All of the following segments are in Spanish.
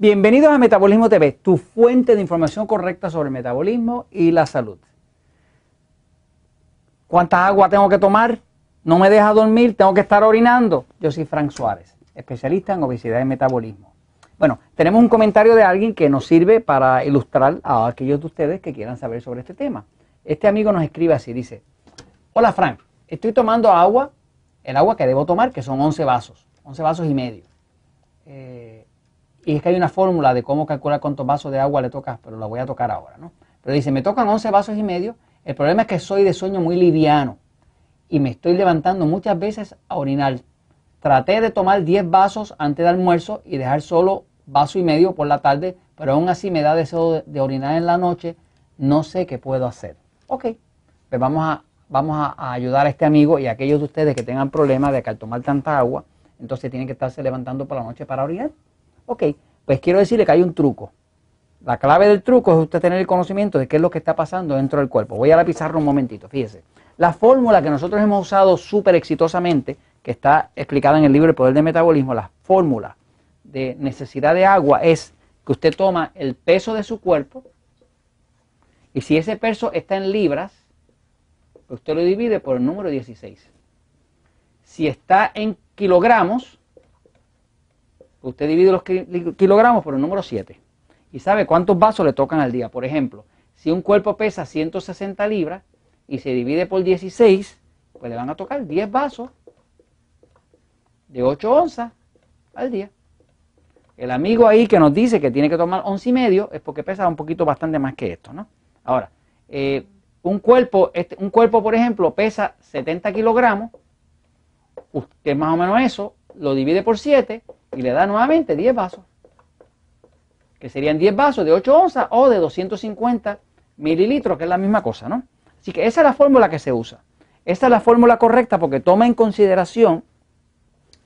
Bienvenidos a Metabolismo TV, tu fuente de información correcta sobre el metabolismo y la salud. ¿Cuánta agua tengo que tomar? ¿No me deja dormir? ¿Tengo que estar orinando? Yo soy Frank Suárez, especialista en obesidad y metabolismo. Bueno, tenemos un comentario de alguien que nos sirve para ilustrar a aquellos de ustedes que quieran saber sobre este tema. Este amigo nos escribe así, dice, hola Frank, estoy tomando agua, el agua que debo tomar, que son 11 vasos, 11 vasos y medio. Eh, y es que hay una fórmula de cómo calcular cuántos vasos de agua le toca, pero la voy a tocar ahora, ¿no? Pero dice, me tocan 11 vasos y medio, el problema es que soy de sueño muy liviano y me estoy levantando muchas veces a orinar. Traté de tomar 10 vasos antes del almuerzo y dejar solo vaso y medio por la tarde, pero aún así me da deseo de, orinar en la noche, no sé qué puedo hacer. Ok, pues vamos a, vamos a, ayudar a este amigo y a aquellos de ustedes que tengan problemas de que al tomar tanta agua, entonces tienen que estarse levantando por la noche para orinar. Ok, pues quiero decirle que hay un truco. La clave del truco es usted tener el conocimiento de qué es lo que está pasando dentro del cuerpo. Voy a la pizarra un momentito, fíjese. La fórmula que nosotros hemos usado súper exitosamente, que está explicada en el libro El Poder del Metabolismo, la fórmula de necesidad de agua es que usted toma el peso de su cuerpo y si ese peso está en libras, usted lo divide por el número 16. Si está en kilogramos, usted divide los kilogramos por el número 7. Y sabe cuántos vasos le tocan al día. Por ejemplo, si un cuerpo pesa 160 libras y se divide por 16, pues le van a tocar 10 vasos de 8 onzas al día. El amigo ahí que nos dice que tiene que tomar 11 y medio es porque pesa un poquito bastante más que esto, ¿no? Ahora, eh, un, cuerpo, este, un cuerpo, por ejemplo, pesa 70 kilogramos, que es más o menos eso, lo divide por 7 y le da nuevamente 10 vasos, que serían 10 vasos de 8 onzas o de 250 mililitros, que es la misma cosa, ¿no? Así que esa es la fórmula que se usa. Esta es la fórmula correcta porque toma en consideración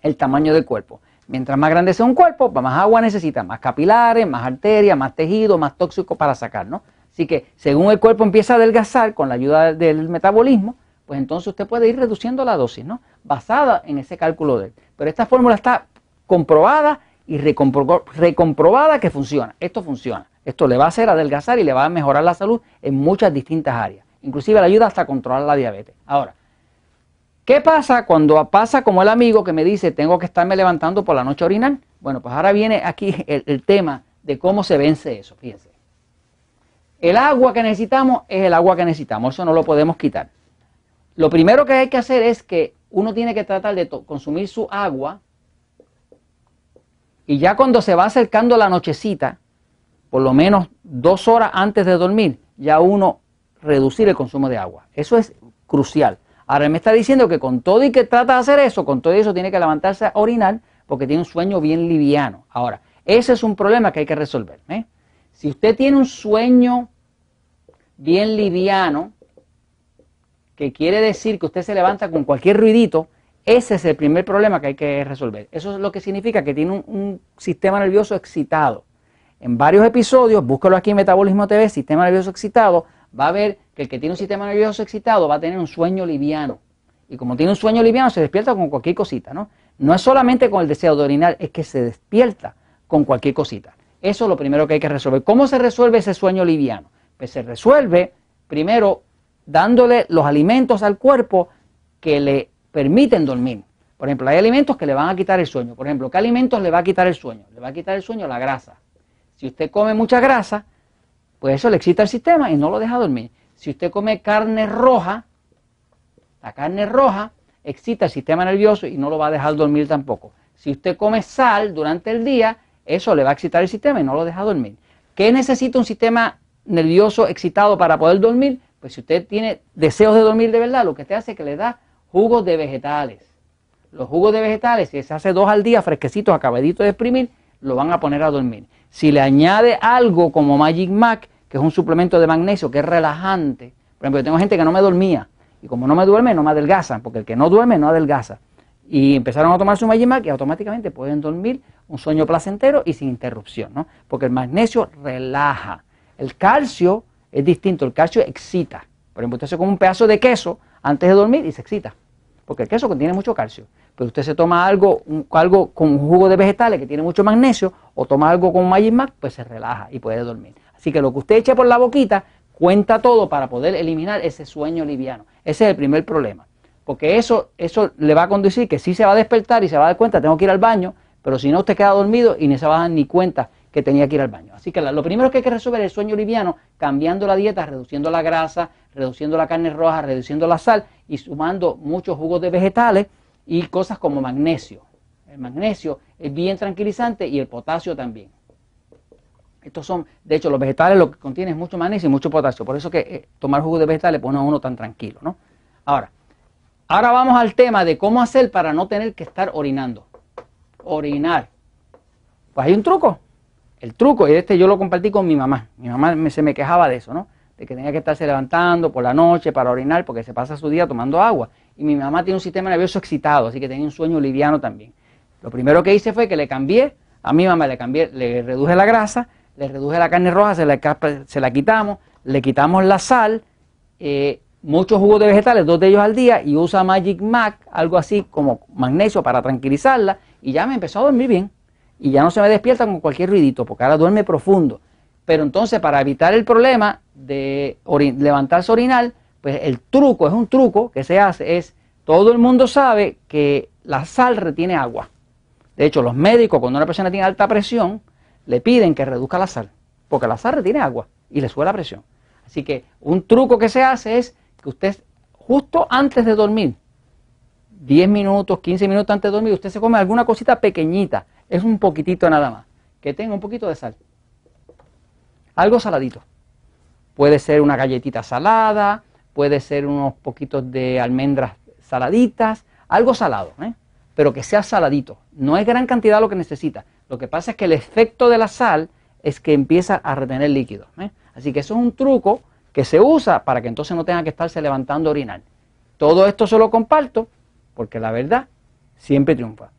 el tamaño del cuerpo. Mientras más grande sea un cuerpo, pues más agua necesita, más capilares, más arterias, más tejido, más tóxico para sacar, ¿no? Así que según el cuerpo empieza a adelgazar con la ayuda del metabolismo, pues entonces usted puede ir reduciendo la dosis, ¿no? Basada en ese cálculo de él. Pero esta fórmula está comprobada y recomprobada que funciona. Esto funciona. Esto le va a hacer adelgazar y le va a mejorar la salud en muchas distintas áreas. Inclusive le ayuda hasta a controlar la diabetes. Ahora, ¿Qué pasa cuando pasa como el amigo que me dice tengo que estarme levantando por la noche a orinar? Bueno, pues ahora viene aquí el, tema de cómo se vence eso. Fíjense. El agua que necesitamos es el agua que necesitamos, eso no lo podemos quitar. Lo primero que hay que hacer es que uno tiene que tratar de consumir su agua y ya cuando se va acercando la nochecita, por lo menos dos horas antes de dormir, ya uno reducir el consumo de agua. Eso es crucial. Ahora me está diciendo que con todo y que trata de hacer eso, con todo eso tiene que levantarse a orinar porque tiene un sueño bien liviano. Ahora, ese es un problema que hay que resolver. ¿eh? Si usted tiene un sueño bien liviano, que quiere decir que usted se levanta con cualquier ruidito, ese es el primer problema que hay que resolver. Eso es lo que significa que tiene un, sistema nervioso excitado. En varios episodios, búscalo aquí en Metabolismo TV, sistema nervioso excitado, va a ver que el que tiene un sistema nervioso excitado va a tener un sueño liviano. Y como tiene un sueño liviano, se despierta con cualquier cosita, ¿no? No es solamente con el deseo de orinar, es que se despierta con cualquier cosita. Eso es lo primero que hay que resolver. ¿Cómo se resuelve ese sueño liviano? Pues se resuelve primero dándole los alimentos al cuerpo que le permiten dormir. Por ejemplo, hay alimentos que le van a quitar el sueño. Por ejemplo, ¿qué alimentos le va a quitar el sueño? Le va a quitar el sueño la grasa. Si usted come mucha grasa, pues eso le excita el sistema y no lo deja dormir. Si usted come carne roja, la carne roja excita el sistema nervioso y no lo va a dejar dormir tampoco. Si usted come sal durante el día, eso le va a excitar el sistema y no lo deja dormir. ¿Qué necesita un sistema nervioso excitado para poder dormir? Pues si usted tiene deseos de dormir de verdad, lo que usted hace es que le da jugos de vegetales. Los jugos de vegetales, si se hace dos al día, fresquecitos, acabaditos de exprimir, lo van a poner a dormir. Si le añade algo como Magic Mac, que es un suplemento de magnesio que es relajante. Por ejemplo, yo tengo gente que no me dormía y como no me duerme, no me adelgazan, porque el que no duerme no adelgaza. Y empezaron a tomar su Magimac y automáticamente pueden dormir un sueño placentero y sin interrupción, ¿no? Porque el magnesio relaja. El calcio es distinto, el calcio excita. Por ejemplo, usted se come un pedazo de queso antes de dormir y se excita, porque el queso contiene mucho calcio. pues usted se toma algo, algo con jugo de vegetales que tiene mucho magnesio o toma algo con Magic pues se relaja y puede dormir. Así que lo que usted eche por la boquita cuenta todo para poder eliminar ese sueño liviano. Ese es el primer problema. Porque eso, eso le va a conducir que sí se va a despertar y se va a dar cuenta, tengo que ir al baño, pero si no usted queda dormido y ni se va a dar ni cuenta que tenía que ir al baño. Así que lo primero que hay que resolver es el sueño liviano, cambiando la dieta, reduciendo la grasa, reduciendo la carne roja, reduciendo la sal y sumando muchos jugos de vegetales y cosas como magnesio. El magnesio es bien tranquilizante y el potasio también. Estos son, de hecho, los vegetales lo que contienen es mucho magnesio y mucho potasio. Por eso que eh, tomar jugo de vegetales pone a uno tan tranquilo, ¿no? Ahora, ahora vamos al tema de cómo hacer para no tener que estar orinando. Orinar. Pues hay un truco. El truco, y este yo lo compartí con mi mamá. Mi mamá se me quejaba de eso, ¿no? De que tenía que estarse levantando por la noche para orinar porque se pasa su día tomando agua. Y mi mamá tiene un sistema nervioso excitado, así que tenía un sueño liviano también. Lo primero que hice fue que le cambié, a mi mamá le cambié, le reduje la grasa, le reduje la carne roja, se la, se la quitamos, le quitamos la sal, eh, muchos jugos de vegetales, dos de ellos al día, y usa Magic Mac, algo así como magnesio para tranquilizarla, y ya me empezó a dormir bien. Y ya no se me despierta con cualquier ruidito, porque ahora duerme profundo. Pero entonces, para evitar el problema de levantarse orinal, pues el truco, es un truco que se hace, es, todo el mundo sabe que la sal retiene agua. De hecho, los médicos, cuando una persona tiene alta presión, le piden que reduzca la sal, porque la sal retiene agua y le sube la presión. Así que un truco que se hace es que usted, justo antes de dormir, 10 minutos, 15 minutos antes de dormir, usted se come alguna cosita pequeñita, es un poquitito nada más, que tenga un poquito de sal. Algo saladito. Puede ser una galletita salada, puede ser unos poquitos de almendras saladitas, algo salado, ¿eh? pero que sea saladito. No es gran cantidad lo que necesita. Lo que pasa es que el efecto de la sal es que empieza a retener líquido. ¿eh? Así que eso es un truco que se usa para que entonces no tenga que estarse levantando a orinar. Todo esto se lo comparto porque la verdad siempre triunfa.